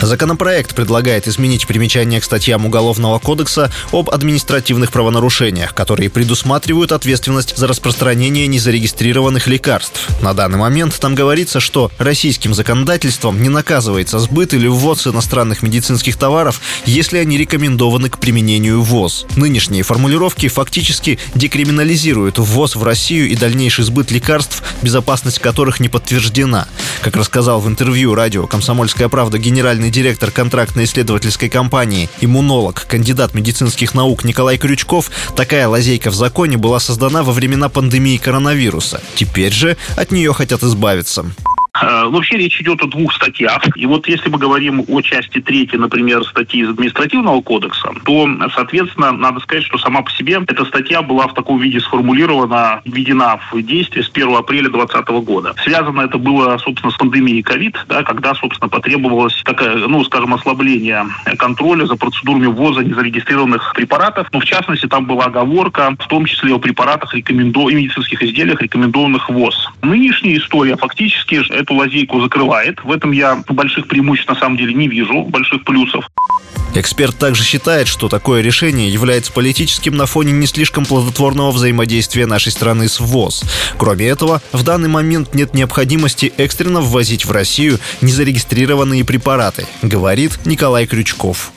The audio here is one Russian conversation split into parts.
Законопроект предлагает изменить примечание к статьям Уголовного кодекса об административных правонарушениях, которые предусматривают ответственность за распространение незарегистрированных лекарств. На данный момент там говорится, что российским законодательством не наказывается сбыт или ввоз иностранных медицинских товаров, если они рекомендованы к применению ВОЗ. Нынешние формулировки фактически декриминализируют ввоз в Россию и дальнейший сбыт лекарств, безопасность которых не подтверждена. Как рассказал в интервью радио «Комсомольская правда» генеральный генеральный директор контрактно-исследовательской компании, иммунолог, кандидат медицинских наук Николай Крючков, такая лазейка в законе была создана во времена пандемии коронавируса. Теперь же от нее хотят избавиться. Э, вообще речь идет о двух статьях. И вот если мы говорим о части третьей, например, статьи из административного кодекса, то, соответственно, надо сказать, что сама по себе эта статья была в таком виде сформулирована, введена в действие с 1 апреля 2020 года. Связано это было, собственно, с пандемией ковид, да, когда, собственно, потребовалось такое, ну, скажем, ослабление контроля за процедурами ввоза незарегистрированных препаратов. Но, в частности, там была оговорка, в том числе о препаратах рекомендо... и медицинских изделиях, рекомендованных ВОЗ. Нынешняя история фактически это эту лазейку закрывает. В этом я больших преимуществ на самом деле не вижу, больших плюсов. Эксперт также считает, что такое решение является политическим на фоне не слишком плодотворного взаимодействия нашей страны с ВОЗ. Кроме этого, в данный момент нет необходимости экстренно ввозить в Россию незарегистрированные препараты, говорит Николай Крючков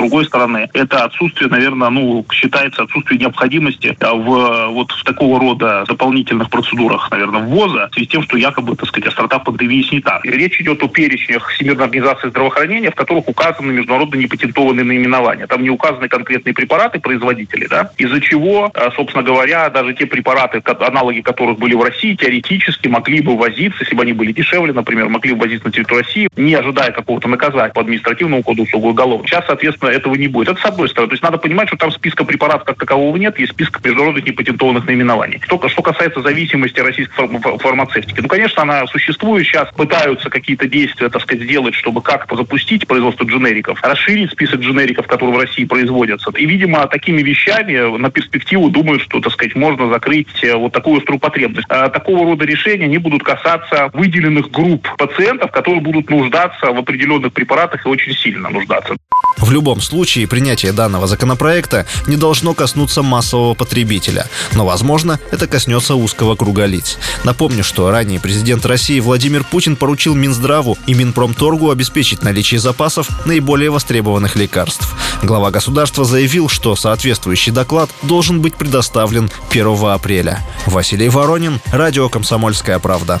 другой стороны, это отсутствие, наверное, ну, считается отсутствие необходимости а, в вот в такого рода дополнительных процедурах, наверное, ввоза, в связи с тем, что якобы, так сказать, острота пандемии снята. И речь идет о перечнях Всемирной организации здравоохранения, в которых указаны международно непатентованные наименования. Там не указаны конкретные препараты, производители, да, из-за чего, а, собственно говоря, даже те препараты, аналоги которых были в России, теоретически могли бы возиться, если бы они были дешевле, например, могли бы возиться на территорию России, не ожидая какого-то наказания по административному кодексу уголовному. Сейчас, соответственно, этого не будет. Это с одной стороны. То есть надо понимать, что там списка препаратов как такового нет, есть список международных непатентованных наименований. Что, что касается зависимости российской фармацевтики, ну, конечно, она существует. Сейчас пытаются какие-то действия, так сказать, сделать, чтобы как-то запустить производство дженериков, расширить список дженериков, которые в России производятся. И, видимо, такими вещами на перспективу думают, что, так сказать, можно закрыть э, вот такую острую потребность. А такого рода решения не будут касаться выделенных групп пациентов, которые будут нуждаться в определенных препаратах и очень сильно нуждаться. В любом случае, принятие данного законопроекта не должно коснуться массового потребителя, но, возможно, это коснется узкого круга лиц. Напомню, что ранее президент России Владимир Путин поручил Минздраву и Минпромторгу обеспечить наличие запасов наиболее востребованных лекарств. Глава государства заявил, что соответствующий доклад должен быть предоставлен 1 апреля. Василий Воронин, Радио «Комсомольская правда».